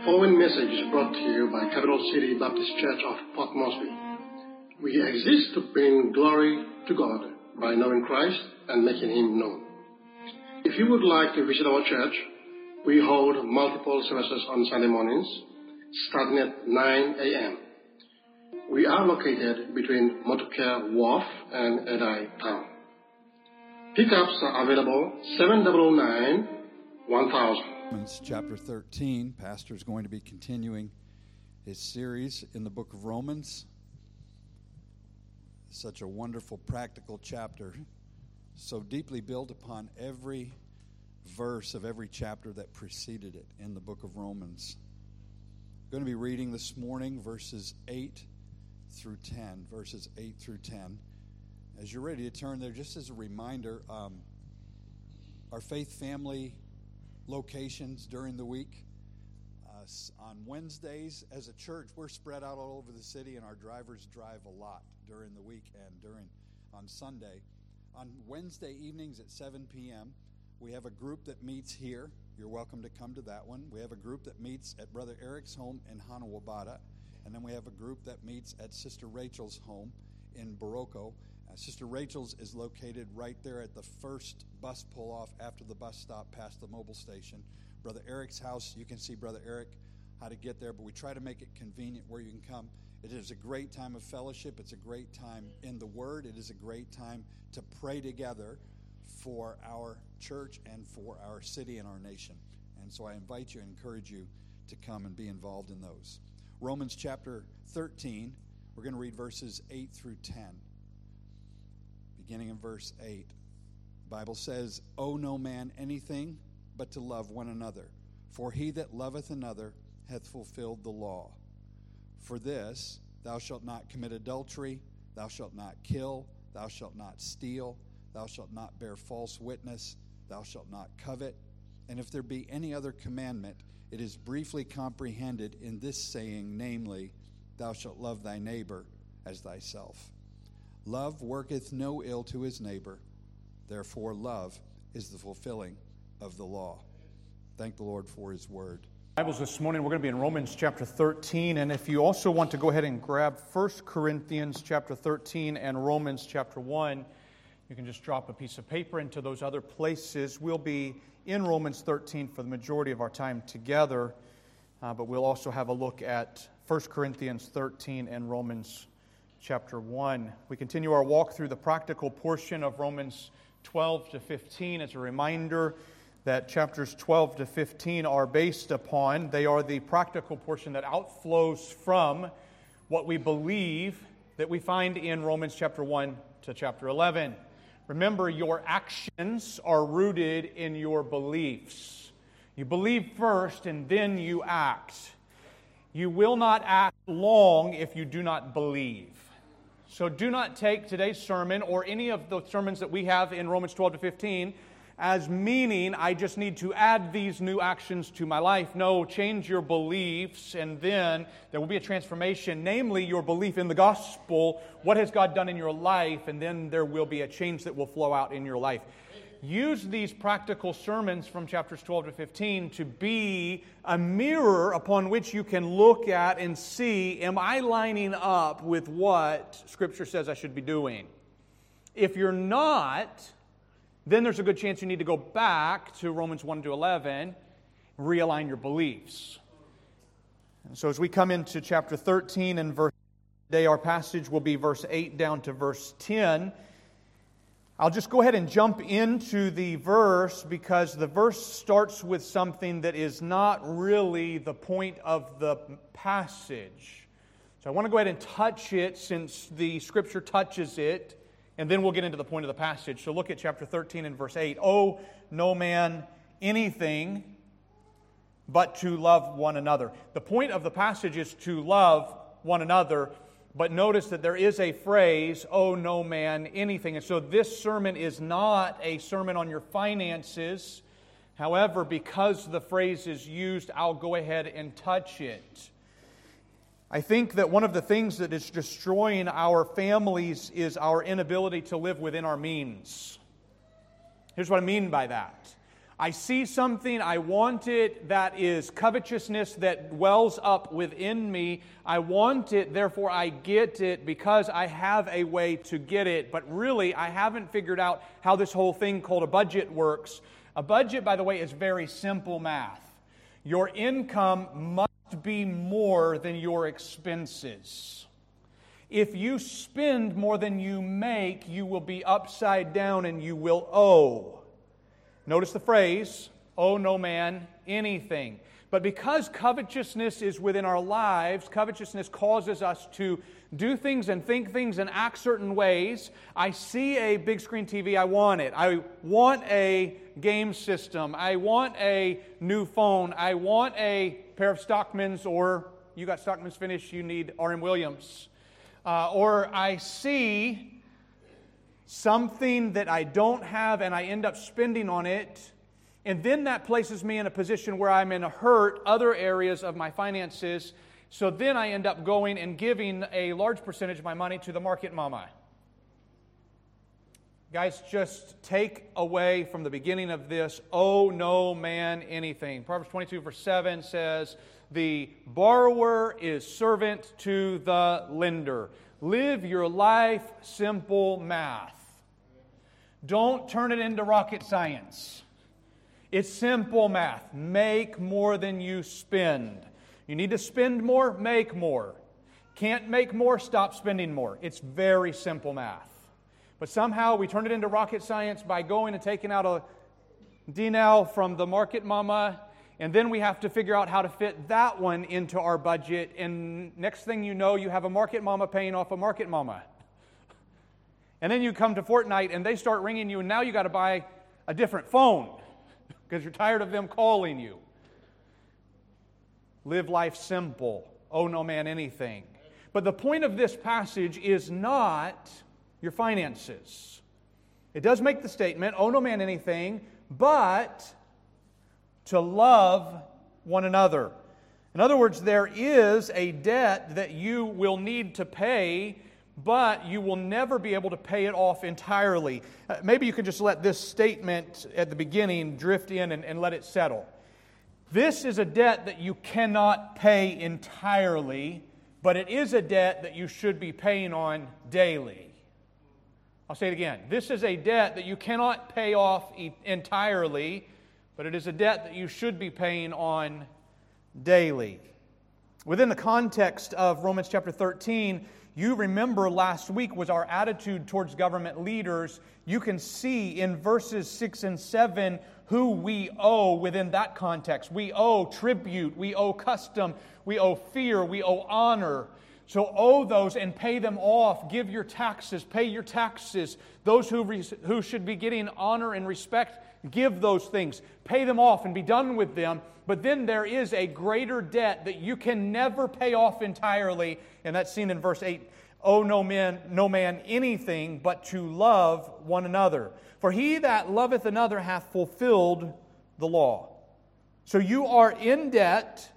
The following message is brought to you by Capital City Baptist Church of Port Moresby. We exist to bring glory to God by knowing Christ and making Him known. If you would like to visit our church, we hold multiple services on Sunday mornings, starting at 9 a.m. We are located between Motukea Wharf and Edai Town. Pickups are available 709 1000. Romans chapter 13. Pastor is going to be continuing his series in the book of Romans. Such a wonderful, practical chapter, so deeply built upon every verse of every chapter that preceded it in the book of Romans. I'm going to be reading this morning verses 8 through 10. Verses 8 through 10. As you're ready to turn there, just as a reminder, um, our faith family locations during the week. Uh, on Wednesdays, as a church, we're spread out all over the city, and our drivers drive a lot during the week and during on Sunday. On Wednesday evenings at 7 p.m., we have a group that meets here. You're welcome to come to that one. We have a group that meets at Brother Eric's home in Hanuabada, and then we have a group that meets at Sister Rachel's home in Boroko. Uh, Sister Rachel's is located right there at the first bus pull off after the bus stop past the mobile station. Brother Eric's house, you can see Brother Eric how to get there, but we try to make it convenient where you can come. It is a great time of fellowship. It's a great time in the Word. It is a great time to pray together for our church and for our city and our nation. And so I invite you encourage you to come and be involved in those. Romans chapter 13, we're going to read verses 8 through 10 beginning in verse 8. The Bible says, Owe no man anything but to love one another, for he that loveth another hath fulfilled the law. For this, thou shalt not commit adultery, thou shalt not kill, thou shalt not steal, thou shalt not bear false witness, thou shalt not covet. And if there be any other commandment, it is briefly comprehended in this saying, namely, Thou shalt love thy neighbor as thyself. Love worketh no ill to his neighbor. Therefore, love is the fulfilling of the law. Thank the Lord for his word. Bibles this morning, we're going to be in Romans chapter 13. And if you also want to go ahead and grab 1 Corinthians chapter 13 and Romans chapter 1, you can just drop a piece of paper into those other places. We'll be in Romans 13 for the majority of our time together, uh, but we'll also have a look at 1 Corinthians 13 and Romans chapter 1. We continue our walk through the practical portion of Romans 12 to 15 as a reminder that chapters 12 to 15 are based upon. They are the practical portion that outflows from what we believe that we find in Romans chapter 1 to chapter 11. Remember, your actions are rooted in your beliefs. You believe first and then you act. You will not act long if you do not believe. So do not take today's sermon or any of the sermons that we have in Romans 12 to 15 as meaning I just need to add these new actions to my life. No, change your beliefs, and then there will be a transformation, namely your belief in the gospel. What has God done in your life? And then there will be a change that will flow out in your life use these practical sermons from chapters 12 to 15 to be a mirror upon which you can look at and see am I lining up with what Scripture says I should be doing? If you're not, then there's a good chance you need to go back to Romans 1 to 11, realign your beliefs. And so as we come into chapter 13 and verse today, our passage will be verse 8 down to verse 10. I'll just go ahead and jump into the verse because the verse starts with something that is not really the point of the passage. So I want to go ahead and touch it since the scripture touches it, and then we'll get into the point of the passage. So look at chapter 13 and verse 8. Oh, no man anything but to love one another. The point of the passage is to love one another but notice that there is a phrase, oh no man anything. And so this sermon is not a sermon on your finances. However, because the phrase is used, I'll go ahead and touch it. I think that one of the things that is destroying our families is our inability to live within our means. Here's what I mean by that I see something, I want it, that is covetousness that wells up within me. I want it, therefore I get it because I have a way to get it. But really, I haven't figured out how this whole thing called a budget works. A budget, by the way, is very simple math. Your income must be more than your expenses. If you spend more than you make, you will be upside down and you will owe. Notice the phrase, owe no man anything. But because covetousness is within our lives, covetousness causes us to do things and think things and act certain ways. I see a big screen TV, I want it. I want a game system. I want a new phone. I want a pair of Stockmans, or you got Stockmans finished, you need RM Williams. Uh, or I see something that I don't have and I end up spending on it. And then that places me in a position where I'm in a hurt other areas of my finances. So then I end up going and giving a large percentage of my money to the market mama. Guys, just take away from the beginning of this, owe no man anything. Proverbs 22, verse 7 says, The borrower is servant to the lender. Live your life simple math. Don't turn it into rocket science. It's simple math. Make more than you spend. You need to spend more, make more. Can't make more, stop spending more. It's very simple math. But somehow we turn it into rocket science by going and taking out a DNL from the market mama, and then we have to figure out how to fit that one into our budget. And next thing you know, you have a market mama paying off a market mama. And then you come to fortnight and they start ringing you, and now you got to buy a different phone because you're tired of them calling you. Live life simple. Owe no man anything. But the point of this passage is not your finances. It does make the statement, owe no man anything, but to love one another. In other words, there is a debt that you will need to pay but you will never be able to pay it off entirely. Uh, maybe you can just let this statement at the beginning drift in and, and let it settle. This is a debt that you cannot pay entirely, but it is a debt that you should be paying on daily. I'll say it again. This is a debt that you cannot pay off e- entirely, but it is a debt that you should be paying on daily. Within the context of Romans chapter 13, you remember last week was our attitude towards government leaders. You can see in verses 6 and 7 who we owe within that context. We owe tribute, we owe custom, we owe fear, we owe honor. So owe those and pay them off. Give your taxes, pay your taxes. Those who, re- who should be getting honor and respect, give those things. Pay them off and be done with them. But then there is a greater debt that you can never pay off entirely, and that's seen in verse 8. Owe no man, no man anything but to love one another. For he that loveth another hath fulfilled the law. So you are in debt.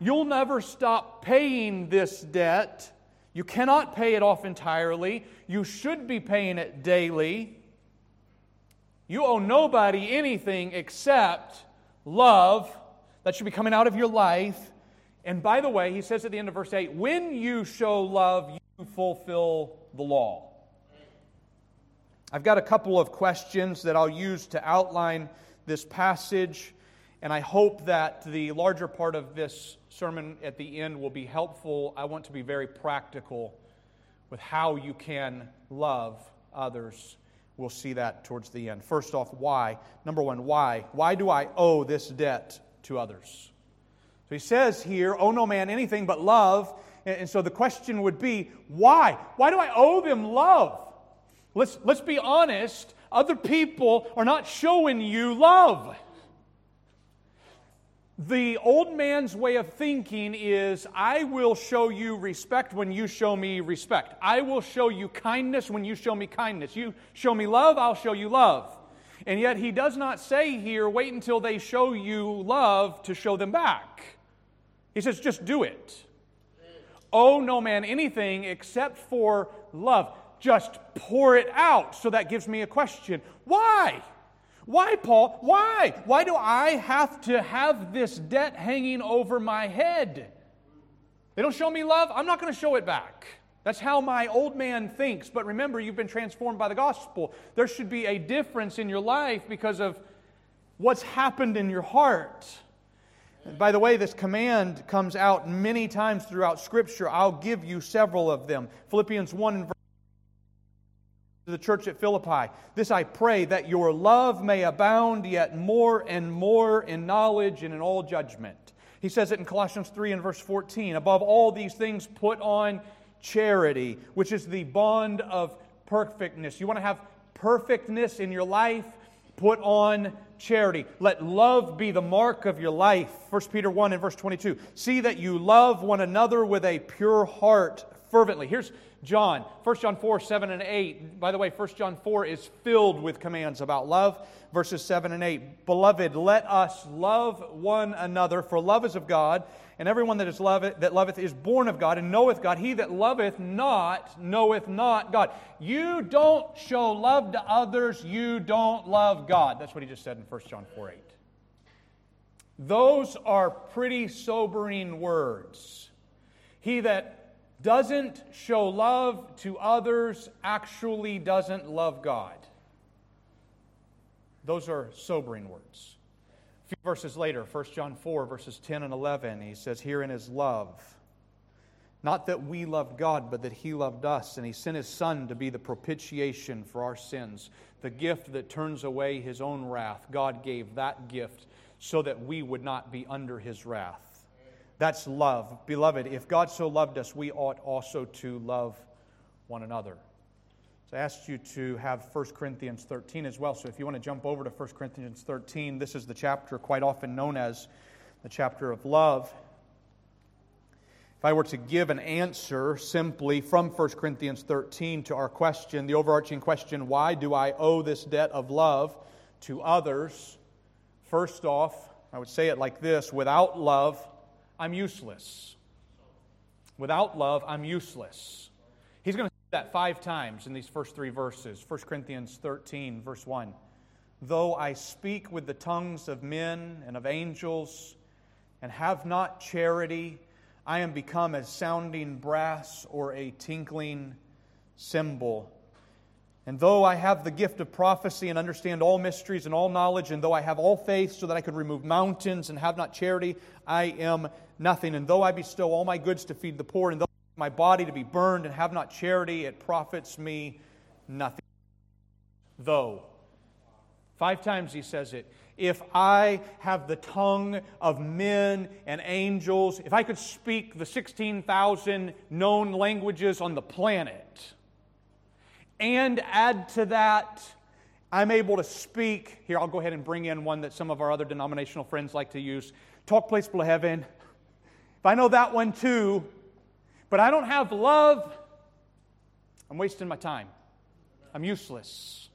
You'll never stop paying this debt. You cannot pay it off entirely. You should be paying it daily. You owe nobody anything except love that should be coming out of your life. And by the way, he says at the end of verse 8, when you show love, you fulfill the law. I've got a couple of questions that I'll use to outline this passage, and I hope that the larger part of this sermon at the end will be helpful. I want to be very practical with how you can love others. We'll see that towards the end. First off, why? Number one, why? Why do I owe this debt to others. So he says here, owe no man anything but love. And so the question would be, why? Why do I owe them love? Let's, let's be honest, other people are not showing you love. The old man's way of thinking is I will show you respect when you show me respect. I will show you kindness when you show me kindness. You show me love, I'll show you love. And yet he does not say here, wait until they show you love to show them back. He says, just do it. Owe no man anything except for love. Just pour it out. So that gives me a question. Why? Why, Paul? Why? Why do I have to have this debt hanging over my head? They don't show me love, I'm not going to show it back. That's how my old man thinks. But remember, you've been transformed by the gospel. There should be a difference in your life because of what's happened in your heart. By the way, this command comes out many times throughout Scripture. I'll give you several of them. Philippians 1 to the church at Philippi. This I pray that your love may abound yet more and more in knowledge and in all judgment. He says it in Colossians 3 and verse 14. Above all these things, put on charity, which is the bond of perfectness. You want to have perfectness in your life? Put on charity. Let love be the mark of your life. 1 Peter 1 and verse 22. See that you love one another with a pure heart fervently. Here's John, 1 John 4, 7 and 8. By the way, 1 John 4 is filled with commands about love. Verses 7 and 8. Beloved, let us love one another, for love is of God, and everyone that is loveth, that loveth is born of God and knoweth God. He that loveth not knoweth not God. You don't show love to others, you don't love God. That's what he just said in 1 John 4, 8. Those are pretty sobering words. He that doesn't show love to others actually doesn't love God. Those are sobering words. A few verses later, 1 John 4, verses 10 and 11, he says, Herein is love. Not that we loved God, but that He loved us, and He sent His Son to be the propitiation for our sins, the gift that turns away His own wrath. God gave that gift so that we would not be under His wrath. That's love. Beloved, if God so loved us, we ought also to love one another. So I asked you to have 1 Corinthians 13 as well. So if you want to jump over to 1 Corinthians 13, this is the chapter quite often known as the chapter of love. If I were to give an answer simply from 1 Corinthians 13 to our question, the overarching question, why do I owe this debt of love to others? First off, I would say it like this without love, I'm useless. Without love, I'm useless. He's going to say that five times in these first three verses 1 Corinthians 13, verse 1. Though I speak with the tongues of men and of angels and have not charity, I am become as sounding brass or a tinkling cymbal. And though I have the gift of prophecy and understand all mysteries and all knowledge, and though I have all faith so that I could remove mountains and have not charity, I am nothing. And though I bestow all my goods to feed the poor, and though my body to be burned and have not charity, it profits me nothing. Though. Five times he says it. If I have the tongue of men and angels, if I could speak the 16,000 known languages on the planet, and add to that, I'm able to speak. Here, I'll go ahead and bring in one that some of our other denominational friends like to use Talk Place Heaven. If I know that one too, but I don't have love, I'm wasting my time. I'm useless.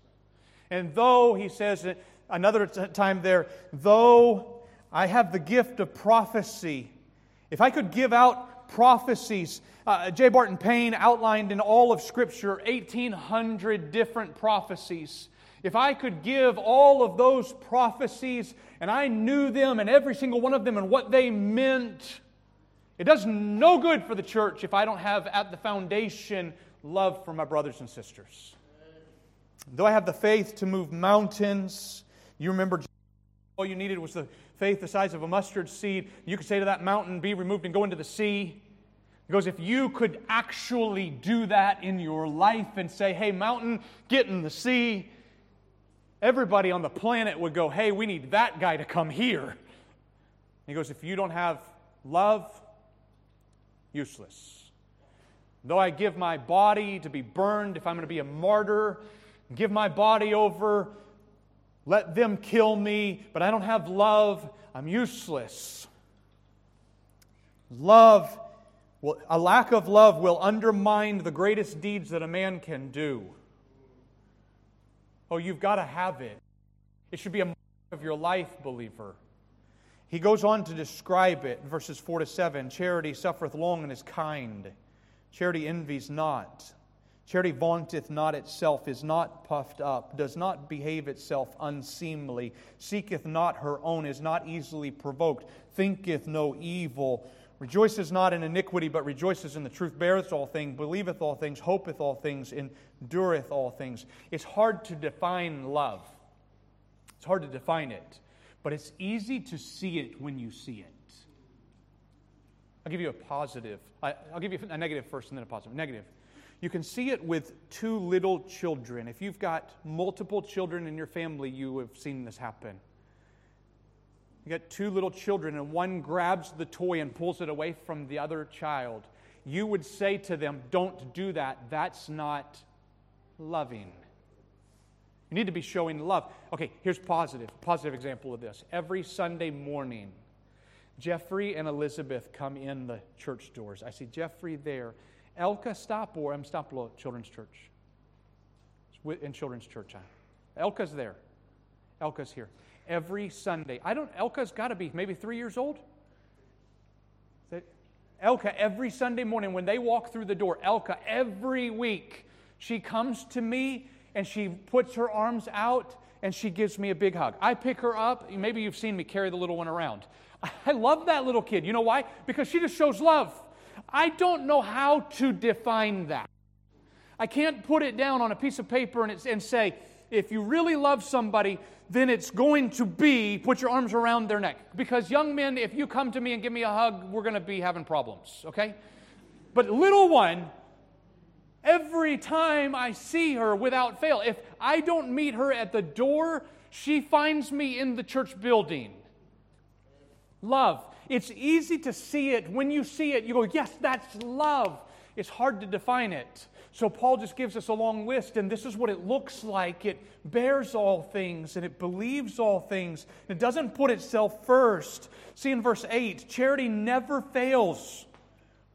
And though, he says another time there, though I have the gift of prophecy, if I could give out prophecies, uh, J. Barton Payne outlined in all of Scripture 1,800 different prophecies. If I could give all of those prophecies and I knew them and every single one of them and what they meant, it does no good for the church if I don't have at the foundation love for my brothers and sisters. Though I have the faith to move mountains, you remember all you needed was the faith the size of a mustard seed. You could say to that mountain, Be removed and go into the sea. Because if you could actually do that in your life and say, hey, mountain, get in the sea, everybody on the planet would go, hey, we need that guy to come here. He goes, if you don't have love, useless. Though I give my body to be burned, if I'm going to be a martyr, give my body over, let them kill me, but I don't have love, I'm useless. Love well, a lack of love will undermine the greatest deeds that a man can do. Oh, you've got to have it. It should be a mark of your life, believer. He goes on to describe it in verses 4 to 7. Charity suffereth long and is kind. Charity envies not. Charity vaunteth not itself, is not puffed up, does not behave itself unseemly, seeketh not her own, is not easily provoked, thinketh no evil, rejoices not in iniquity, but rejoices in the truth, beareth all things, believeth all things, hopeth all things, endureth all things. It's hard to define love. It's hard to define it, but it's easy to see it when you see it. I'll give you a positive. I'll give you a negative first and then a positive. Negative. You can see it with two little children. If you've got multiple children in your family, you have seen this happen. You got two little children, and one grabs the toy and pulls it away from the other child. You would say to them, Don't do that. That's not loving. You need to be showing love. Okay, here's positive. Positive example of this. Every Sunday morning, Jeffrey and Elizabeth come in the church doors. I see Jeffrey there. Elka Stopor, I'm Stoplo Children's Church. in Children's Church. Elka's there. Elka's here. Every Sunday. I don't, Elka's got to be maybe three years old. Elka, every Sunday morning when they walk through the door, Elka, every week, she comes to me and she puts her arms out and she gives me a big hug. I pick her up. Maybe you've seen me carry the little one around. I love that little kid. You know why? Because she just shows love. I don't know how to define that. I can't put it down on a piece of paper and, and say, if you really love somebody, then it's going to be put your arms around their neck. Because, young men, if you come to me and give me a hug, we're going to be having problems, okay? But, little one, every time I see her without fail, if I don't meet her at the door, she finds me in the church building. Love. It's easy to see it. When you see it, you go, yes, that's love. It's hard to define it. So Paul just gives us a long list, and this is what it looks like. It bears all things and it believes all things. It doesn't put itself first. See in verse 8 charity never fails.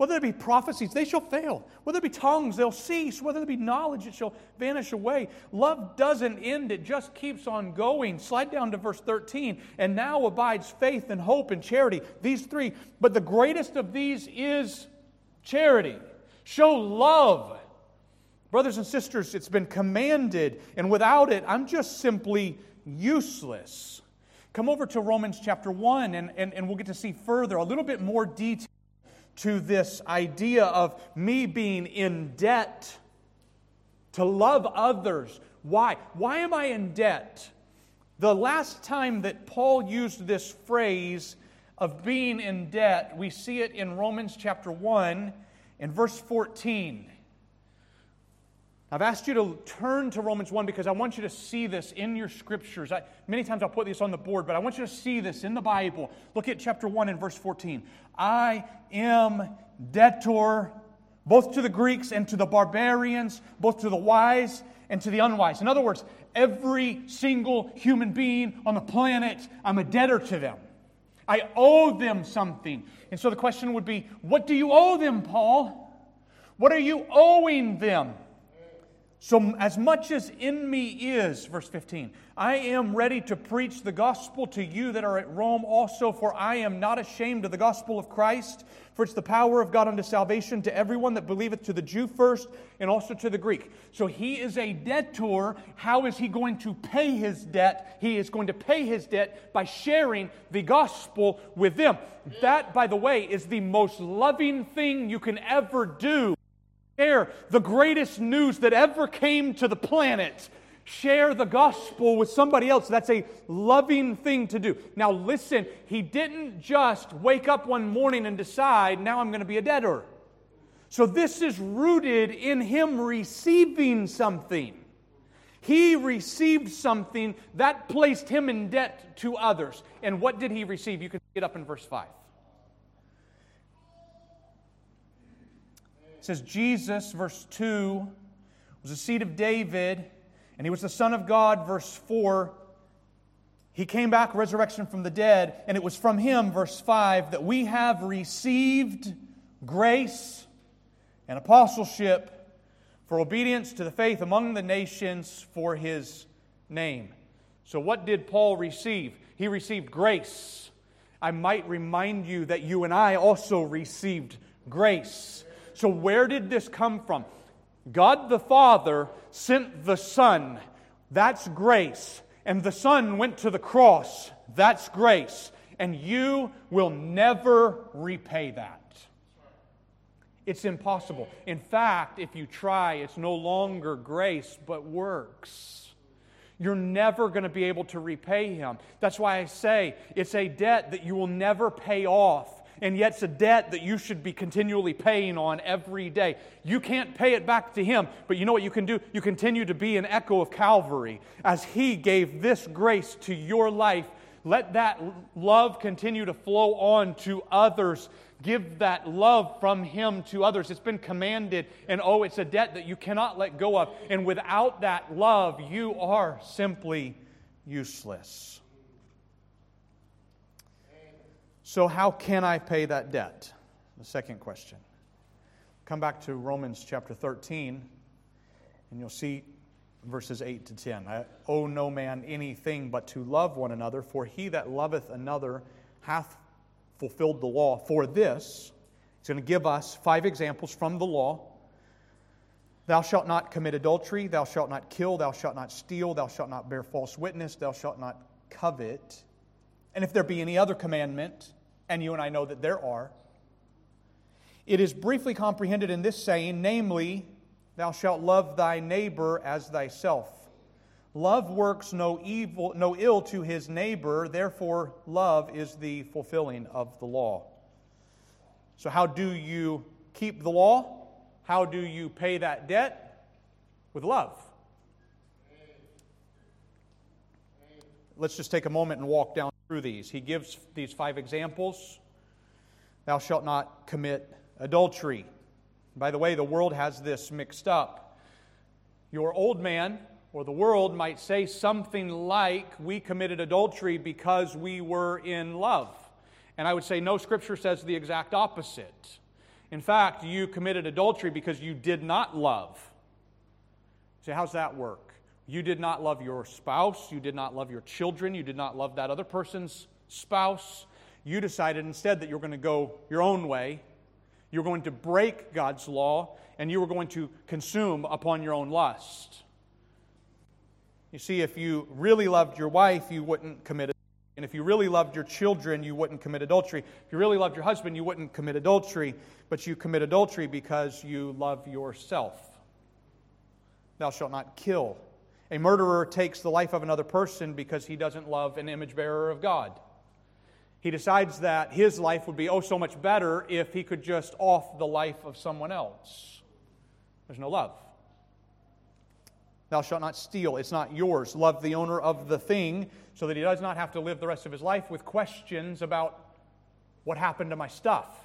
Whether it be prophecies, they shall fail. Whether it be tongues, they'll cease. Whether it be knowledge, it shall vanish away. Love doesn't end, it just keeps on going. Slide down to verse 13. And now abides faith and hope and charity, these three. But the greatest of these is charity. Show love. Brothers and sisters, it's been commanded, and without it, I'm just simply useless. Come over to Romans chapter 1, and, and, and we'll get to see further, a little bit more detail to this idea of me being in debt to love others. Why? Why am I in debt? The last time that Paul used this phrase of being in debt, we see it in Romans chapter 1 and verse 14. I've asked you to turn to Romans 1 because I want you to see this in your scriptures. I, many times I'll put this on the board, but I want you to see this in the Bible. Look at chapter 1 and verse 14. I am debtor both to the Greeks and to the barbarians, both to the wise and to the unwise. In other words, every single human being on the planet, I'm a debtor to them. I owe them something. And so the question would be what do you owe them, Paul? What are you owing them? So, as much as in me is, verse 15, I am ready to preach the gospel to you that are at Rome also, for I am not ashamed of the gospel of Christ, for it's the power of God unto salvation to everyone that believeth, to the Jew first, and also to the Greek. So, he is a debtor. How is he going to pay his debt? He is going to pay his debt by sharing the gospel with them. That, by the way, is the most loving thing you can ever do Share the greatest news that ever came to the planet. Share the gospel with somebody else. That's a loving thing to do. Now, listen, he didn't just wake up one morning and decide, now I'm going to be a debtor. So, this is rooted in him receiving something. He received something that placed him in debt to others. And what did he receive? You can see it up in verse 5. Says, Jesus, verse 2, was a seed of David, and he was the Son of God, verse 4. He came back, resurrection from the dead, and it was from him, verse 5, that we have received grace and apostleship for obedience to the faith among the nations for his name. So, what did Paul receive? He received grace. I might remind you that you and I also received grace. So, where did this come from? God the Father sent the Son. That's grace. And the Son went to the cross. That's grace. And you will never repay that. It's impossible. In fact, if you try, it's no longer grace, but works. You're never going to be able to repay him. That's why I say it's a debt that you will never pay off. And yet, it's a debt that you should be continually paying on every day. You can't pay it back to Him, but you know what you can do? You continue to be an echo of Calvary. As He gave this grace to your life, let that love continue to flow on to others Give that love from Him to others. It's been commanded, and oh, it's a debt that you cannot let go of. And without that love, you are simply useless. So, how can I pay that debt? The second question. Come back to Romans chapter 13, and you'll see verses 8 to 10. I owe no man anything but to love one another, for he that loveth another hath fulfilled the law for this. He's going to give us five examples from the law. Thou shalt not commit adultery, thou shalt not kill, thou shalt not steal, thou shalt not bear false witness, thou shalt not covet. And if there be any other commandment, and you and I know that there are, it is briefly comprehended in this saying, namely, thou shalt love thy neighbor as thyself. Love works no evil, no ill to his neighbor, therefore love is the fulfilling of the law. So how do you keep the law? How do you pay that debt? With love. Let's just take a moment and walk down through these. He gives these five examples. Thou shalt not commit adultery. By the way, the world has this mixed up. Your old man or the world might say something like, We committed adultery because we were in love. And I would say, No, Scripture says the exact opposite. In fact, you committed adultery because you did not love. So, how's that work? You did not love your spouse, you did not love your children, you did not love that other person's spouse. You decided instead that you're going to go your own way. You're going to break God's law, and you were going to consume upon your own lust. You see, if you really loved your wife, you wouldn't commit adultery. And if you really loved your children, you wouldn't commit adultery. If you really loved your husband, you wouldn't commit adultery. But you commit adultery because you love yourself. Thou shalt not kill. A murderer takes the life of another person because he doesn't love an image bearer of God. He decides that his life would be oh so much better if he could just off the life of someone else. There's no love. Thou shalt not steal. It's not yours. Love the owner of the thing so that he does not have to live the rest of his life with questions about what happened to my stuff.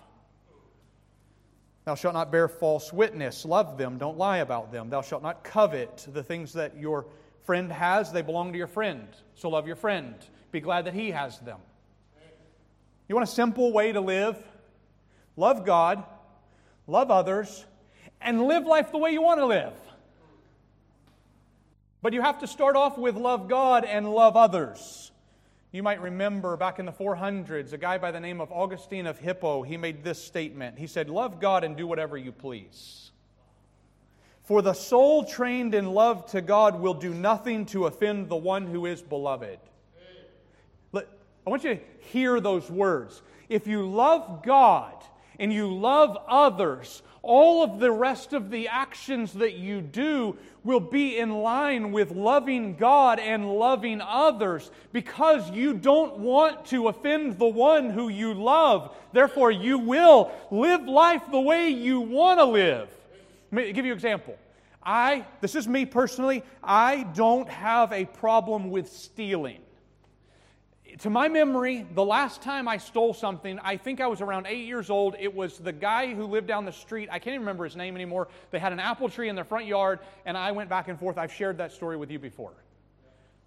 Thou shalt not bear false witness. Love them. Don't lie about them. Thou shalt not covet the things that your friend has. They belong to your friend. So love your friend. Be glad that he has them. You want a simple way to live? Love God, love others, and live life the way you want to live. But you have to start off with love God and love others. You might remember back in the 400s, a guy by the name of Augustine of Hippo, he made this statement. He said, Love God and do whatever you please. For the soul trained in love to God will do nothing to offend the one who is beloved. I want you to hear those words. If you love God and you love others, all of the rest of the actions that you do will be in line with loving God and loving others because you don't want to offend the one who you love. Therefore, you will live life the way you want to live. Let me give you an example. I, this is me personally, I don't have a problem with stealing to my memory, the last time I stole something, I think I was around eight years old. It was the guy who lived down the street. I can't even remember his name anymore. They had an apple tree in their front yard, and I went back and forth. I've shared that story with you before.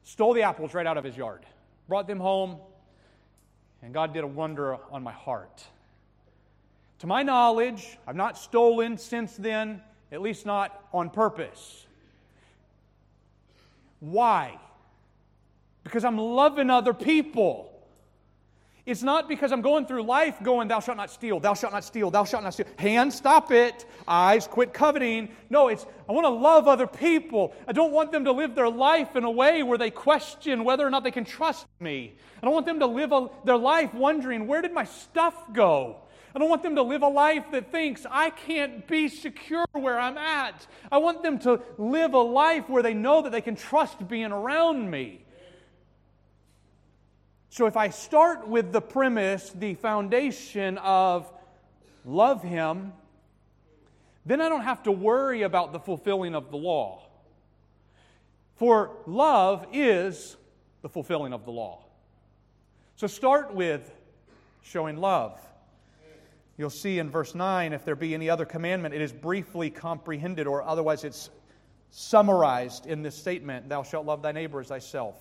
Stole the apples right out of his yard, brought them home, and God did a wonder on my heart. To my knowledge, I've not stolen since then, at least not on purpose. Why? Because I'm loving other people. It's not because I'm going through life going, thou shalt not steal, thou shalt not steal, thou shalt not steal. Hands, stop it. Eyes, quit coveting. No, it's, I want to love other people. I don't want them to live their life in a way where they question whether or not they can trust me. I don't want them to live a, their life wondering, where did my stuff go? I don't want them to live a life that thinks, I can't be secure where I'm at. I want them to live a life where they know that they can trust being around me. So if I start with the premise, the foundation of love Him, then I don't have to worry about the fulfilling of the law. For love is the fulfilling of the law. So start with showing love. You'll see in verse 9, if there be any other commandment, it is briefly comprehended, or otherwise it's summarized in this statement Thou shalt love thy neighbor as thyself.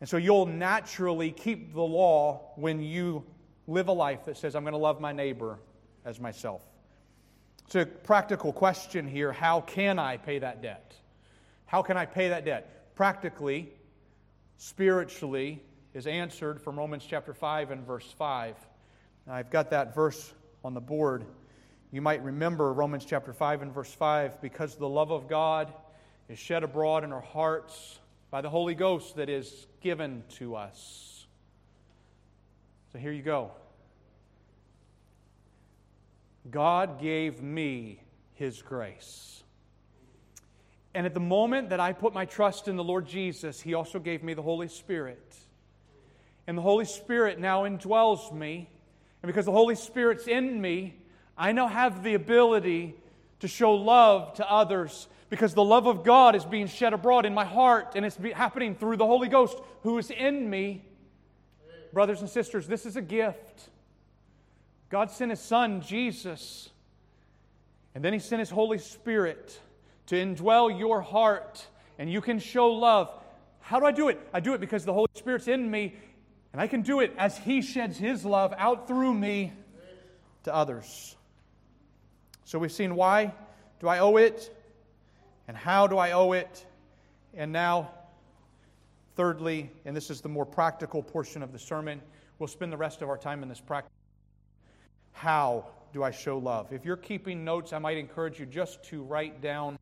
And so you'll naturally keep the law when you live a life that says, I'm going to love my neighbor as myself. It's a practical question here. How can I pay that debt? How can I pay that debt? Practically, spiritually, is answered from Romans chapter 5 and verse 5. Now, I've got that verse on the board. You might remember Romans chapter 5 and verse 5 because the love of God is shed abroad in our hearts by the Holy Ghost that is given to us. So here you go. God gave me His grace. And at the moment that I put my trust in the Lord Jesus, He also gave me the Holy Spirit. And the Holy Spirit now indwells me. And because the Holy Spirit's in me, I now have the ability to show love to others because the love of God is being shed abroad in my heart and it's happening through the Holy Ghost who is in me. Brothers and sisters, this is a gift. God sent His Son, Jesus, and then He sent His Holy Spirit to indwell your heart, and you can show love. How do I do it? I do it because the Holy Spirit's in me, and I can do it as He sheds His love out through me to others. So we've seen why do I owe it? And how do I owe it? And now, thirdly, and this is the more practical portion of the sermon, we'll spend the rest of our time in this practice. How do I show love? If you're keeping notes, I might encourage you just to write down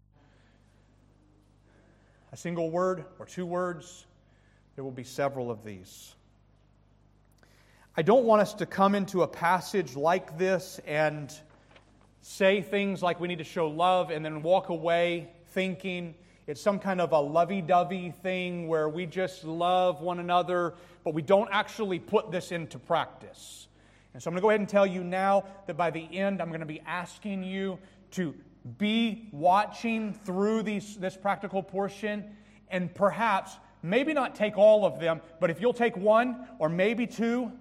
a single word or two words. There will be several of these. I don't want us to come into a passage like this and say things like we need to show love and then walk away thinking. It's some kind of a lovey dovey thing where we just love one another, but we don't actually put this into practice. And so I'm going to go ahead and tell you now that by the end, I'm going to be asking you to be watching through these, this practical portion and perhaps, maybe not take all of them, but if you'll take one or maybe two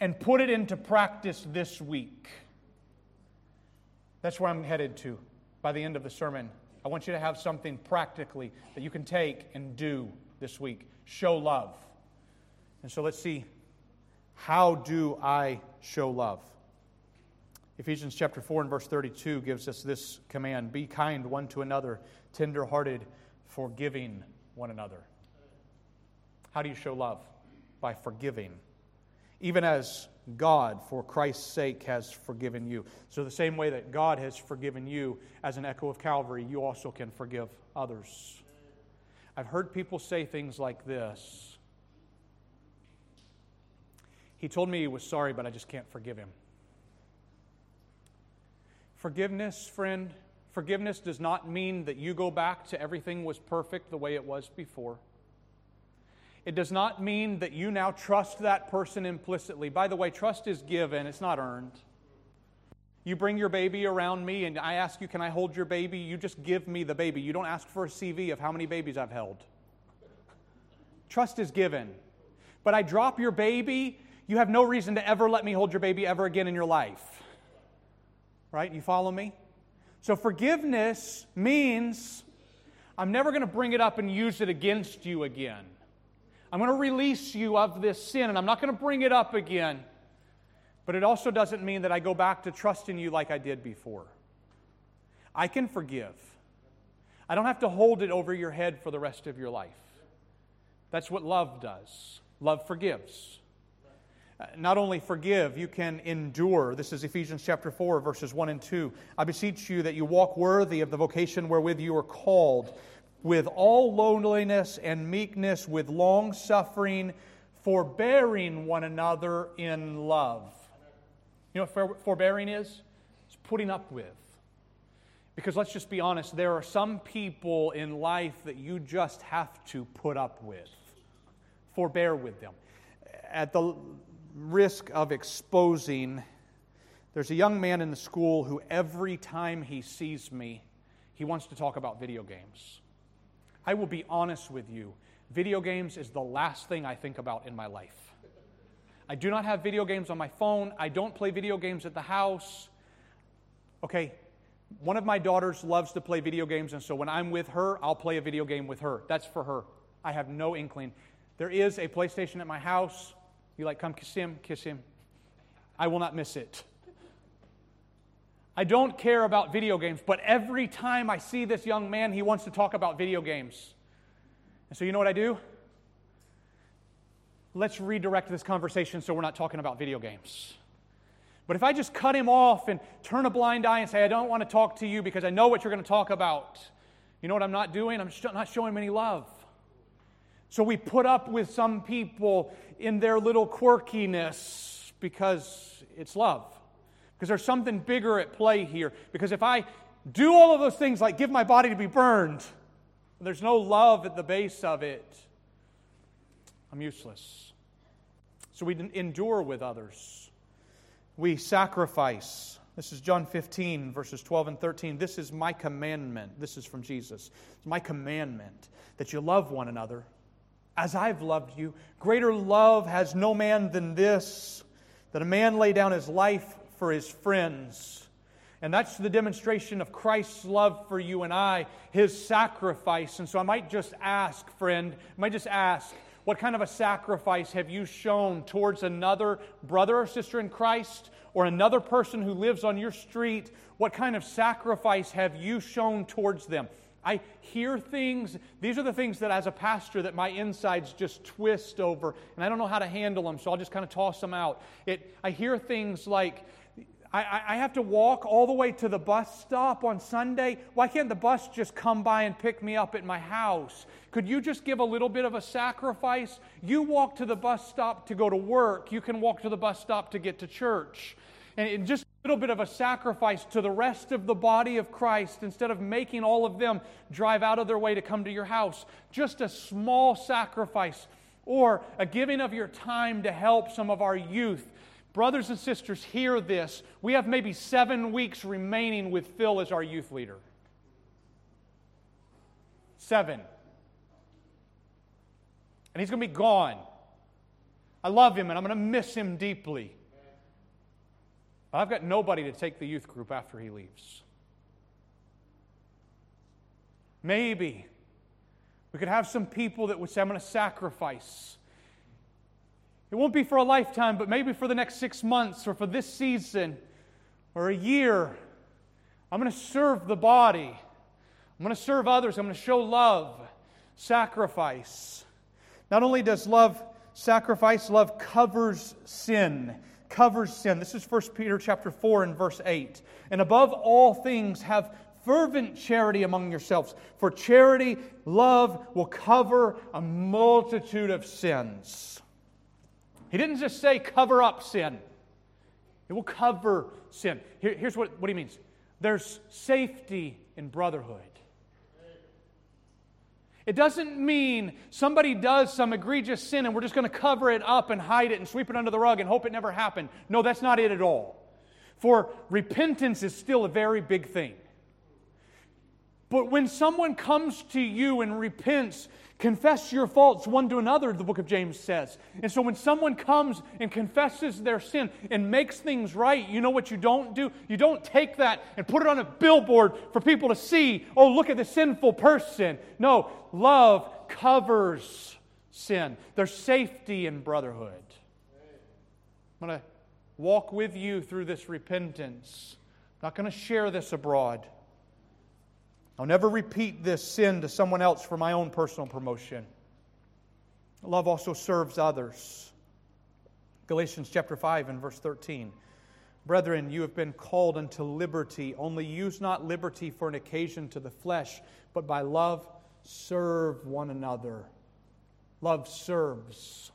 and put it into practice this week. That's where I'm headed to by the end of the sermon. I want you to have something practically that you can take and do this week. Show love. And so let's see how do I show love? Ephesians chapter 4 and verse 32 gives us this command Be kind one to another, tenderhearted, forgiving one another. How do you show love? By forgiving. Even as God, for Christ's sake, has forgiven you. So, the same way that God has forgiven you as an echo of Calvary, you also can forgive others. I've heard people say things like this He told me he was sorry, but I just can't forgive him. Forgiveness, friend, forgiveness does not mean that you go back to everything was perfect the way it was before. It does not mean that you now trust that person implicitly. By the way, trust is given, it's not earned. You bring your baby around me and I ask you, Can I hold your baby? You just give me the baby. You don't ask for a CV of how many babies I've held. Trust is given. But I drop your baby, you have no reason to ever let me hold your baby ever again in your life. Right? You follow me? So forgiveness means I'm never going to bring it up and use it against you again. I'm going to release you of this sin and I'm not going to bring it up again. But it also doesn't mean that I go back to trusting you like I did before. I can forgive. I don't have to hold it over your head for the rest of your life. That's what love does. Love forgives. Uh, not only forgive, you can endure. This is Ephesians chapter 4, verses 1 and 2. I beseech you that you walk worthy of the vocation wherewith you are called, with all lowliness and meekness, with long suffering, forbearing one another in love. You know what forbearing is? It's putting up with. Because let's just be honest, there are some people in life that you just have to put up with. Forbear with them. At the risk of exposing, there's a young man in the school who every time he sees me, he wants to talk about video games. I will be honest with you. Video games is the last thing I think about in my life. I do not have video games on my phone. I don't play video games at the house. Okay, one of my daughters loves to play video games, and so when I'm with her, I'll play a video game with her. That's for her. I have no inkling. There is a PlayStation at my house. You like, come kiss him, kiss him. I will not miss it. I don't care about video games, but every time I see this young man, he wants to talk about video games. And so, you know what I do? Let's redirect this conversation so we're not talking about video games. But if I just cut him off and turn a blind eye and say, I don't want to talk to you because I know what you're going to talk about, you know what I'm not doing? I'm not showing him any love. So we put up with some people in their little quirkiness because it's love. Because there's something bigger at play here. Because if I do all of those things like give my body to be burned, there's no love at the base of it, I'm useless. So we endure with others. We sacrifice. This is John 15, verses 12 and 13. This is my commandment. This is from Jesus. It's my commandment that you love one another as I've loved you. Greater love has no man than this, that a man lay down his life for his friends. And that's the demonstration of Christ's love for you and I, his sacrifice. And so I might just ask, friend, I might just ask, what kind of a sacrifice have you shown towards another brother or sister in Christ or another person who lives on your street? What kind of sacrifice have you shown towards them? I hear things. These are the things that, as a pastor, that my insides just twist over, and I don't know how to handle them, so I'll just kind of toss them out. It, I hear things like, I, I have to walk all the way to the bus stop on Sunday. Why can't the bus just come by and pick me up at my house? Could you just give a little bit of a sacrifice? You walk to the bus stop to go to work. You can walk to the bus stop to get to church. And just a little bit of a sacrifice to the rest of the body of Christ instead of making all of them drive out of their way to come to your house. Just a small sacrifice or a giving of your time to help some of our youth. Brothers and sisters, hear this. We have maybe seven weeks remaining with Phil as our youth leader. Seven. And he's going to be gone. I love him and I'm going to miss him deeply. But I've got nobody to take the youth group after he leaves. Maybe we could have some people that would say, I'm going to sacrifice. It won't be for a lifetime, but maybe for the next six months or for this season or a year. I'm going to serve the body. I'm going to serve others. I'm going to show love, sacrifice. Not only does love sacrifice, love covers sin covers sin. This is 1 Peter chapter 4 and verse 8. And above all things, have fervent charity among yourselves, for charity, love, will cover a multitude of sins. He didn't just say cover up sin, it will cover sin. Here, here's what, what he means there's safety in brotherhood. It doesn't mean somebody does some egregious sin and we're just going to cover it up and hide it and sweep it under the rug and hope it never happened. No, that's not it at all. For repentance is still a very big thing. But when someone comes to you and repents, confess your faults one to another, the book of James says. And so when someone comes and confesses their sin and makes things right, you know what you don't do? You don't take that and put it on a billboard for people to see, oh, look at the sinful person. No, love covers sin. There's safety in brotherhood. I'm going to walk with you through this repentance. I'm not going to share this abroad. I'll never repeat this sin to someone else for my own personal promotion. Love also serves others. Galatians chapter 5 and verse 13. Brethren, you have been called unto liberty. Only use not liberty for an occasion to the flesh, but by love serve one another. Love serves.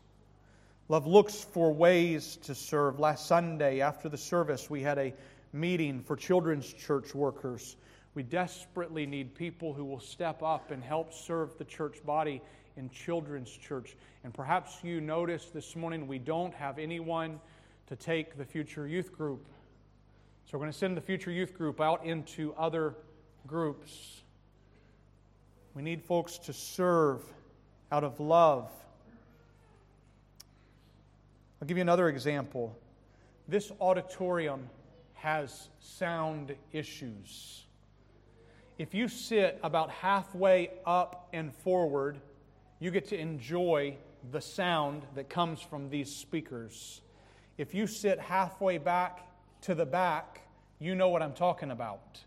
Love looks for ways to serve. Last Sunday, after the service, we had a meeting for children's church workers. We desperately need people who will step up and help serve the church body in children's church. And perhaps you noticed this morning we don't have anyone to take the future youth group. So we're going to send the future youth group out into other groups. We need folks to serve out of love. I'll give you another example. This auditorium has sound issues. If you sit about halfway up and forward, you get to enjoy the sound that comes from these speakers. If you sit halfway back to the back, you know what I'm talking about.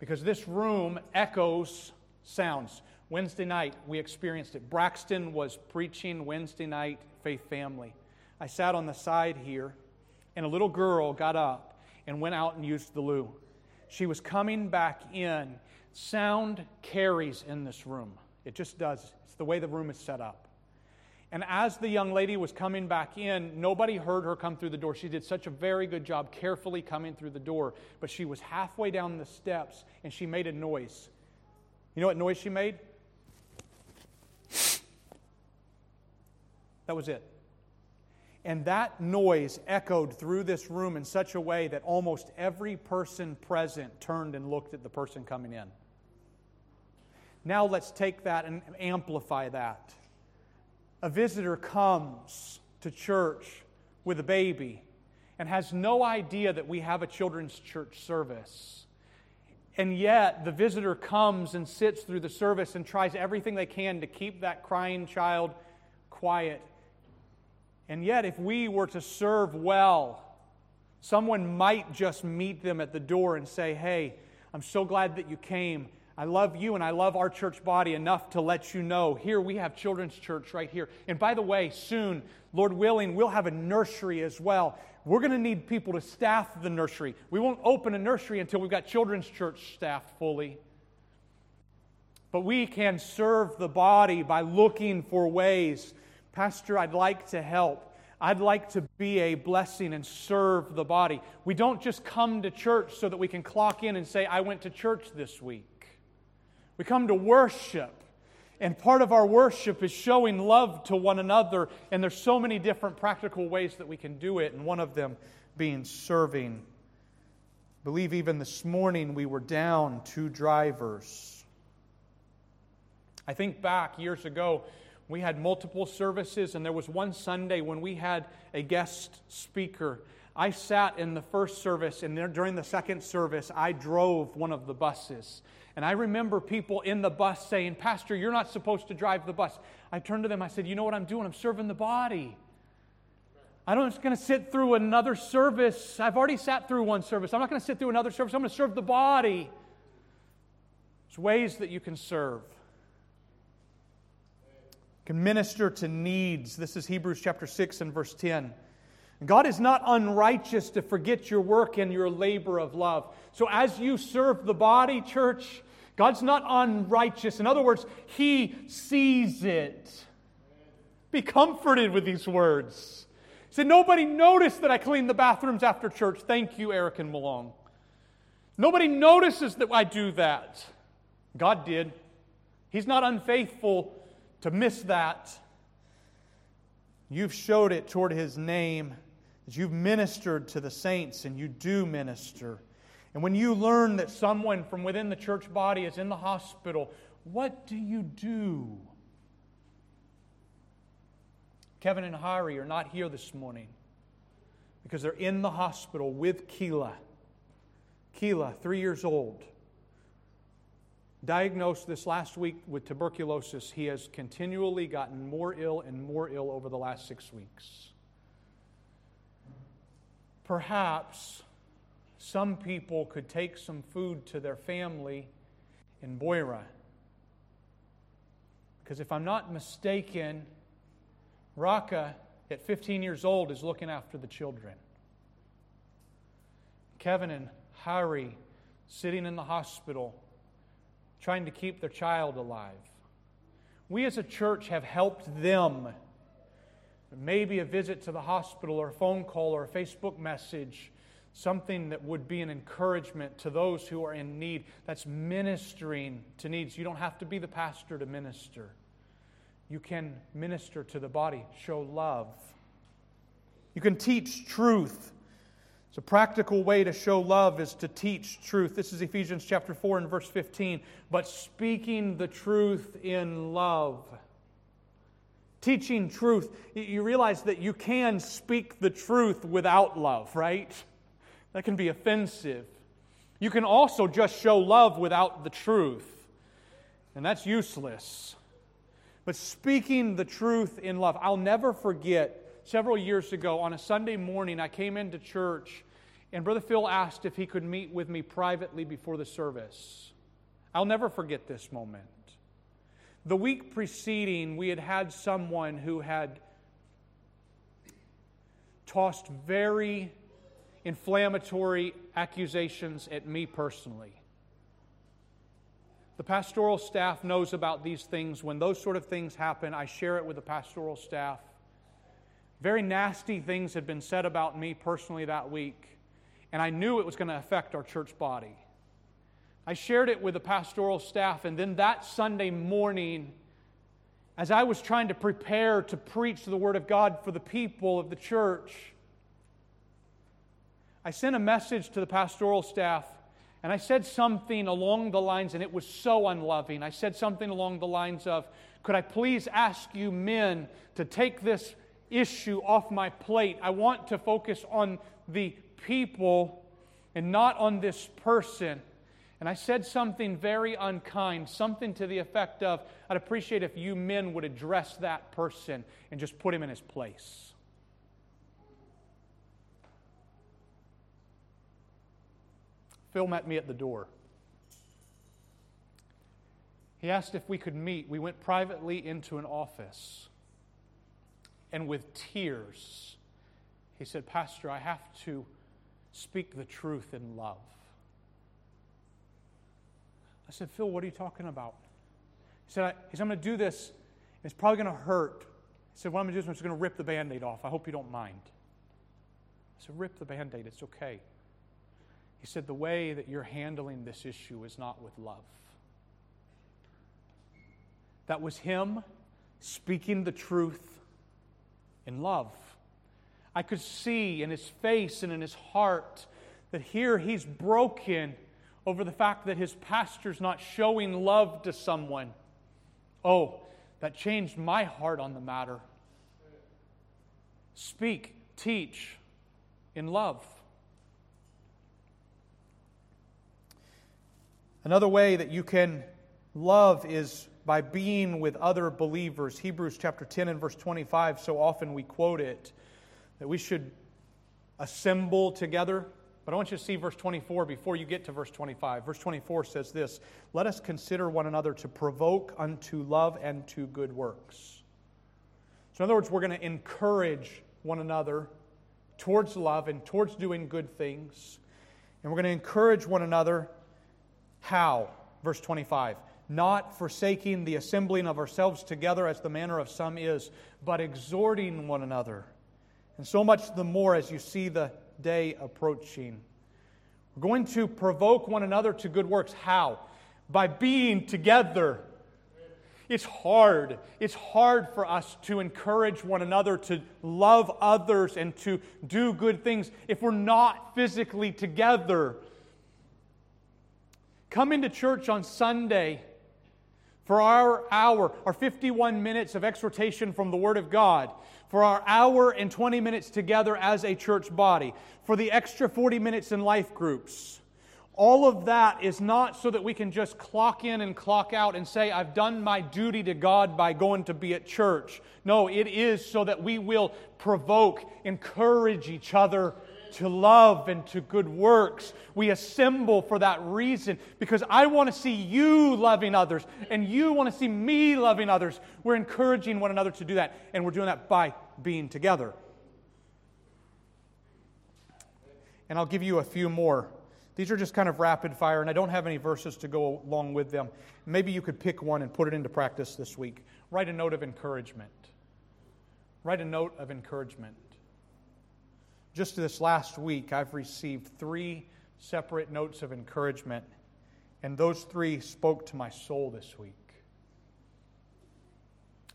Because this room echoes sounds. Wednesday night, we experienced it. Braxton was preaching Wednesday night, Faith Family. I sat on the side here, and a little girl got up and went out and used the loo. She was coming back in. Sound carries in this room, it just does. It's the way the room is set up. And as the young lady was coming back in, nobody heard her come through the door. She did such a very good job carefully coming through the door, but she was halfway down the steps and she made a noise. You know what noise she made? That was it. And that noise echoed through this room in such a way that almost every person present turned and looked at the person coming in. Now let's take that and amplify that a visitor comes to church with a baby and has no idea that we have a children's church service. And yet, the visitor comes and sits through the service and tries everything they can to keep that crying child quiet. And yet, if we were to serve well, someone might just meet them at the door and say, Hey, I'm so glad that you came. I love you and I love our church body enough to let you know here we have children's church right here. And by the way, soon, Lord willing, we'll have a nursery as well. We're going to need people to staff the nursery. We won't open a nursery until we've got children's church staffed fully. But we can serve the body by looking for ways. Pastor, I'd like to help. I'd like to be a blessing and serve the body. We don't just come to church so that we can clock in and say, I went to church this week. We come to worship. And part of our worship is showing love to one another. And there's so many different practical ways that we can do it, and one of them being serving. I believe even this morning we were down two drivers. I think back years ago, we had multiple services, and there was one Sunday when we had a guest speaker. I sat in the first service, and during the second service, I drove one of the buses. And I remember people in the bus saying, Pastor, you're not supposed to drive the bus. I turned to them, I said, You know what I'm doing? I'm serving the body. I'm not just going to sit through another service. I've already sat through one service. I'm not going to sit through another service. I'm going to serve the body. There's ways that you can serve. You can minister to needs. This is Hebrews chapter 6 and verse 10. God is not unrighteous to forget your work and your labor of love. So as you serve the body, church, God's not unrighteous. In other words, He sees it. Be comforted with these words. He said, Nobody noticed that I cleaned the bathrooms after church. Thank you, Eric and Malone. Nobody notices that I do that. God did. He's not unfaithful to miss that. You've showed it toward His name that you've ministered to the saints and you do minister. And when you learn that someone from within the church body is in the hospital, what do you do? Kevin and Harry are not here this morning because they're in the hospital with Keela. Keela, three years old, diagnosed this last week with tuberculosis. He has continually gotten more ill and more ill over the last six weeks. Perhaps some people could take some food to their family in Boira. Because if I'm not mistaken, Raka at 15 years old is looking after the children. Kevin and Harry sitting in the hospital trying to keep their child alive. We as a church have helped them. Maybe a visit to the hospital or a phone call or a Facebook message, something that would be an encouragement to those who are in need. That's ministering to needs. You don't have to be the pastor to minister. You can minister to the body, show love. You can teach truth. It's a practical way to show love is to teach truth. This is Ephesians chapter 4 and verse 15. But speaking the truth in love. Teaching truth. You realize that you can speak the truth without love, right? That can be offensive. You can also just show love without the truth, and that's useless. But speaking the truth in love, I'll never forget several years ago on a Sunday morning, I came into church and Brother Phil asked if he could meet with me privately before the service. I'll never forget this moment. The week preceding, we had had someone who had tossed very inflammatory accusations at me personally. The pastoral staff knows about these things. When those sort of things happen, I share it with the pastoral staff. Very nasty things had been said about me personally that week, and I knew it was going to affect our church body. I shared it with the pastoral staff, and then that Sunday morning, as I was trying to prepare to preach the Word of God for the people of the church, I sent a message to the pastoral staff and I said something along the lines, and it was so unloving. I said something along the lines of, Could I please ask you men to take this issue off my plate. I want to focus on the people and not on this person. And I said something very unkind, something to the effect of, I'd appreciate if you men would address that person and just put him in his place. Phil met me at the door. He asked if we could meet. We went privately into an office and with tears, he said, Pastor, I have to speak the truth in love. I said, Phil, what are you talking about? He said, he said I'm going to do this, it's probably going to hurt. He said, What I'm going to do is I'm just going to rip the band aid off. I hope you don't mind. I said, Rip the band aid, it's okay. He said, The way that you're handling this issue is not with love. That was him speaking the truth in love. I could see in his face and in his heart that here he's broken over the fact that his pastor's not showing love to someone. Oh, that changed my heart on the matter. Speak, teach in love. Another way that you can love is by being with other believers. Hebrews chapter 10 and verse 25, so often we quote it, that we should assemble together. But I want you to see verse 24 before you get to verse 25. Verse 24 says this Let us consider one another to provoke unto love and to good works. So, in other words, we're going to encourage one another towards love and towards doing good things. And we're going to encourage one another. How? Verse 25 not forsaking the assembling of ourselves together as the manner of some is, but exhorting one another. And so much the more as you see the day approaching. We're going to provoke one another to good works. How? By being together. It's hard. It's hard for us to encourage one another to love others and to do good things if we're not physically together. Come into church on Sunday for our hour, our 51 minutes of exhortation from the Word of God, for our hour and 20 minutes together as a church body, for the extra 40 minutes in life groups. All of that is not so that we can just clock in and clock out and say, I've done my duty to God by going to be at church. No, it is so that we will provoke, encourage each other to love and to good works. We assemble for that reason because I want to see you loving others and you want to see me loving others. We're encouraging one another to do that, and we're doing that by being together. And I'll give you a few more. These are just kind of rapid fire, and I don't have any verses to go along with them. Maybe you could pick one and put it into practice this week. Write a note of encouragement. Write a note of encouragement. Just this last week, I've received three separate notes of encouragement, and those three spoke to my soul this week.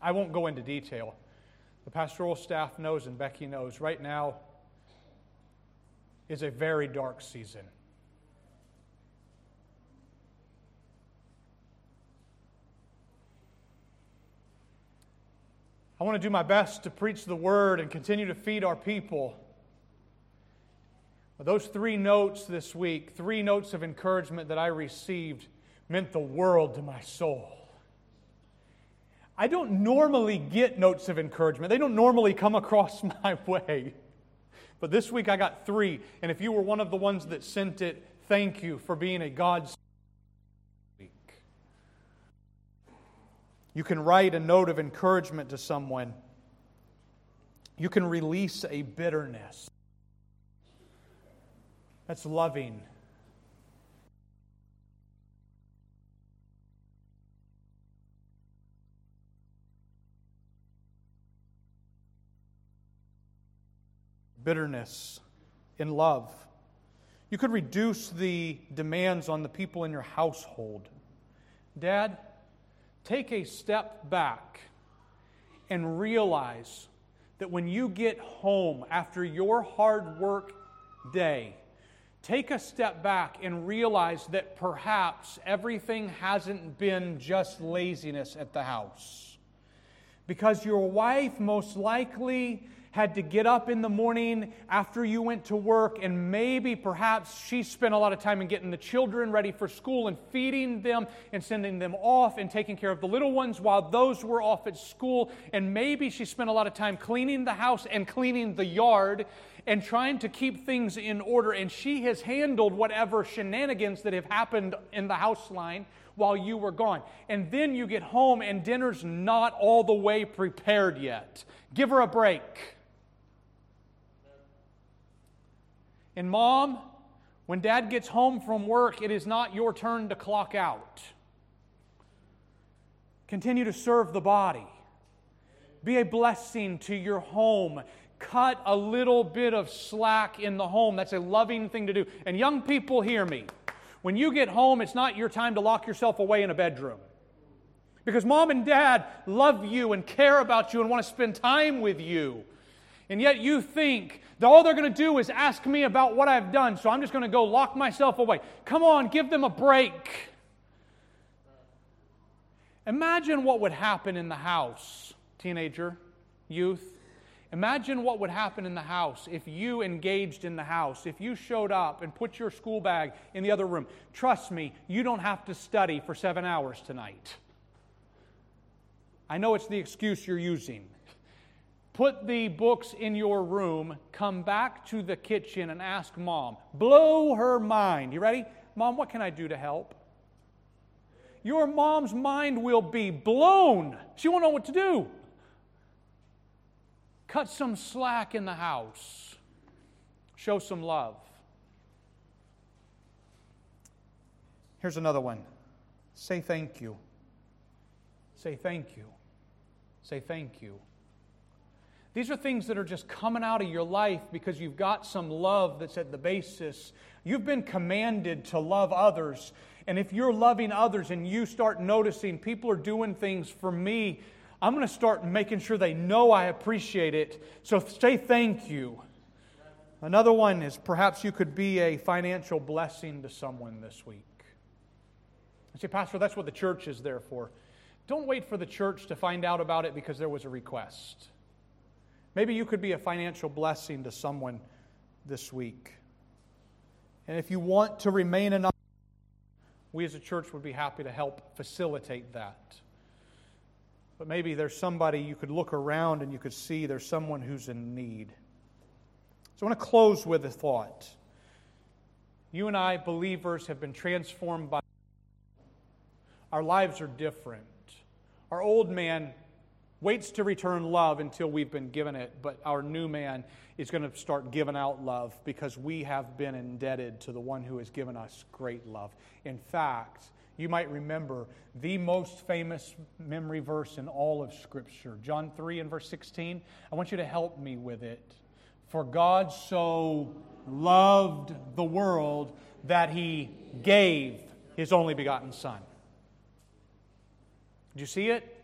I won't go into detail. The pastoral staff knows, and Becky knows, right now is a very dark season. I want to do my best to preach the word and continue to feed our people. Those three notes this week, three notes of encouragement that I received, meant the world to my soul. I don't normally get notes of encouragement, they don't normally come across my way. But this week I got three. And if you were one of the ones that sent it, thank you for being a God's week. You can write a note of encouragement to someone. You can release a bitterness. That's loving. Bitterness in love. You could reduce the demands on the people in your household. Dad, take a step back and realize that when you get home after your hard work day, take a step back and realize that perhaps everything hasn't been just laziness at the house. Because your wife most likely had to get up in the morning after you went to work, and maybe perhaps she spent a lot of time in getting the children ready for school and feeding them and sending them off and taking care of the little ones while those were off at school. And maybe she spent a lot of time cleaning the house and cleaning the yard and trying to keep things in order. And she has handled whatever shenanigans that have happened in the house line while you were gone. And then you get home and dinner's not all the way prepared yet. Give her a break. And mom, when dad gets home from work, it is not your turn to clock out. Continue to serve the body. Be a blessing to your home. Cut a little bit of slack in the home. That's a loving thing to do. And young people, hear me. When you get home, it's not your time to lock yourself away in a bedroom. Because mom and dad love you and care about you and want to spend time with you. And yet you think all they're going to do is ask me about what I've done, so I'm just going to go lock myself away. Come on, give them a break. Imagine what would happen in the house, teenager, youth. Imagine what would happen in the house if you engaged in the house, if you showed up and put your school bag in the other room. Trust me, you don't have to study for seven hours tonight. I know it's the excuse you're using. Put the books in your room, come back to the kitchen and ask mom. Blow her mind. You ready? Mom, what can I do to help? Your mom's mind will be blown. She won't know what to do. Cut some slack in the house. Show some love. Here's another one say thank you. Say thank you. Say thank you. These are things that are just coming out of your life because you've got some love that's at the basis. You've been commanded to love others. And if you're loving others and you start noticing people are doing things for me, I'm going to start making sure they know I appreciate it. So say thank you. Another one is perhaps you could be a financial blessing to someone this week. I say, Pastor, that's what the church is there for. Don't wait for the church to find out about it because there was a request. Maybe you could be a financial blessing to someone this week. And if you want to remain anonymous, we as a church would be happy to help facilitate that. But maybe there's somebody you could look around and you could see there's someone who's in need. So I want to close with a thought. You and I, believers, have been transformed by. Our lives are different. Our old man waits to return love until we've been given it, but our new man is going to start giving out love because we have been indebted to the one who has given us great love. In fact, you might remember the most famous memory verse in all of Scripture, John 3 and verse 16. I want you to help me with it. For God so loved the world that he gave his only begotten Son. Do you see it?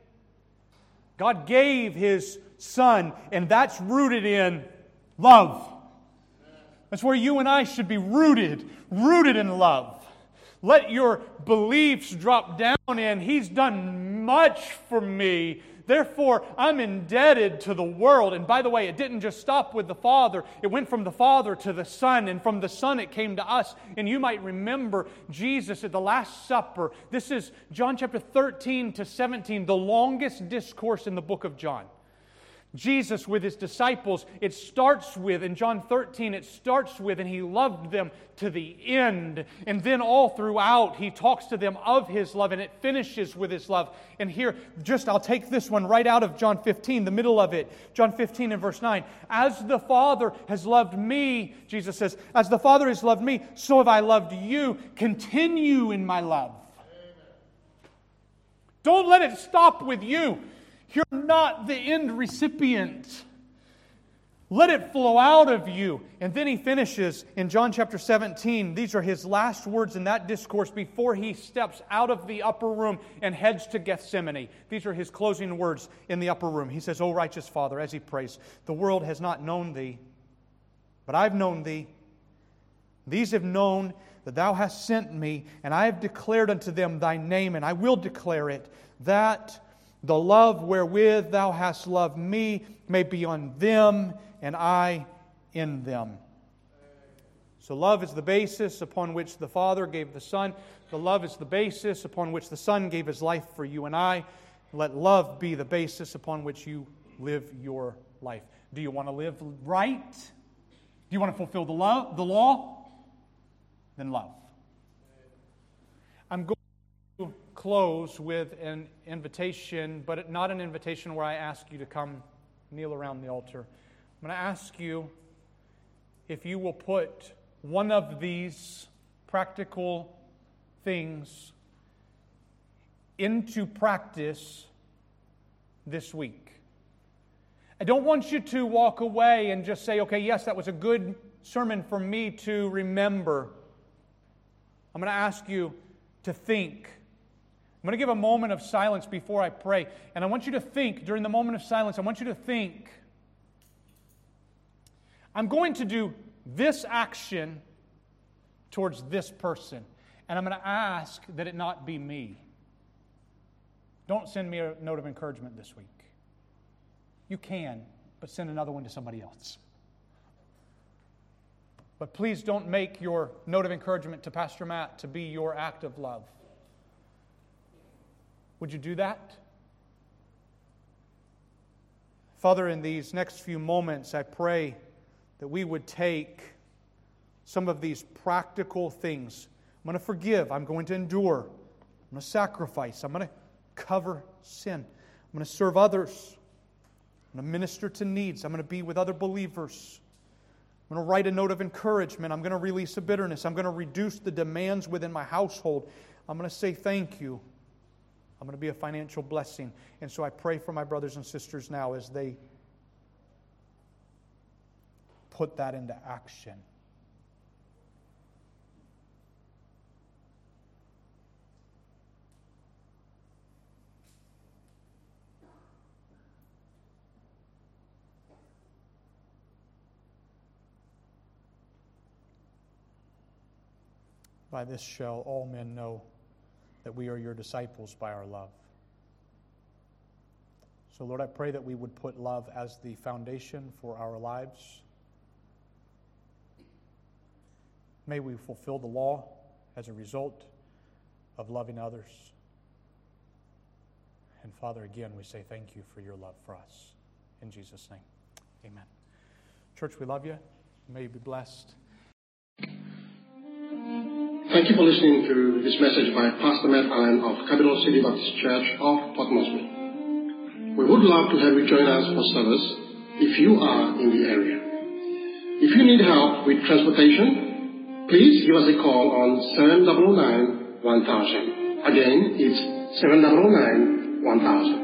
God gave his Son, and that's rooted in love. That's where you and I should be rooted, rooted in love. Let your beliefs drop down in, He's done much for me. Therefore, I'm indebted to the world. And by the way, it didn't just stop with the Father, it went from the Father to the Son, and from the Son it came to us. And you might remember Jesus at the Last Supper. This is John chapter 13 to 17, the longest discourse in the book of John. Jesus with his disciples, it starts with, in John 13, it starts with, and he loved them to the end. And then all throughout, he talks to them of his love, and it finishes with his love. And here, just I'll take this one right out of John 15, the middle of it. John 15 and verse 9. As the Father has loved me, Jesus says, as the Father has loved me, so have I loved you. Continue in my love. Don't let it stop with you. You're not the end recipient. Let it flow out of you. And then he finishes in John chapter 17. These are his last words in that discourse before he steps out of the upper room and heads to Gethsemane. These are his closing words in the upper room. He says, O righteous Father, as he prays, the world has not known thee, but I've known thee. These have known that thou hast sent me, and I have declared unto them thy name, and I will declare it, that the love wherewith thou hast loved me may be on them, and I in them. So, love is the basis upon which the Father gave the Son. The love is the basis upon which the Son gave his life for you and I. Let love be the basis upon which you live your life. Do you want to live right? Do you want to fulfill the, love, the law? Then love. I'm going close with an invitation, but not an invitation where I ask you to come kneel around the altar. I'm going to ask you if you will put one of these practical things into practice this week. I don't want you to walk away and just say, okay, yes, that was a good sermon for me to remember. I'm going to ask you to think I'm going to give a moment of silence before I pray. And I want you to think, during the moment of silence, I want you to think I'm going to do this action towards this person. And I'm going to ask that it not be me. Don't send me a note of encouragement this week. You can, but send another one to somebody else. But please don't make your note of encouragement to Pastor Matt to be your act of love. Would you do that? Father, in these next few moments, I pray that we would take some of these practical things. I'm going to forgive. I'm going to endure. I'm going to sacrifice. I'm going to cover sin. I'm going to serve others. I'm going to minister to needs. I'm going to be with other believers. I'm going to write a note of encouragement. I'm going to release a bitterness. I'm going to reduce the demands within my household. I'm going to say thank you. I'm going to be a financial blessing. And so I pray for my brothers and sisters now as they put that into action. By this shall all men know that we are your disciples by our love. So, Lord, I pray that we would put love as the foundation for our lives. May we fulfill the law as a result of loving others. And Father, again, we say thank you for your love for us. In Jesus' name, amen. Church, we love you. May you be blessed. Thank you for listening to this message by Pastor Matt Allen of Capital City Baptist Church of Port Moresby. We would love to have you join us for service if you are in the area. If you need help with transportation, please give us a call on 709 1000. Again, it's 709 1000.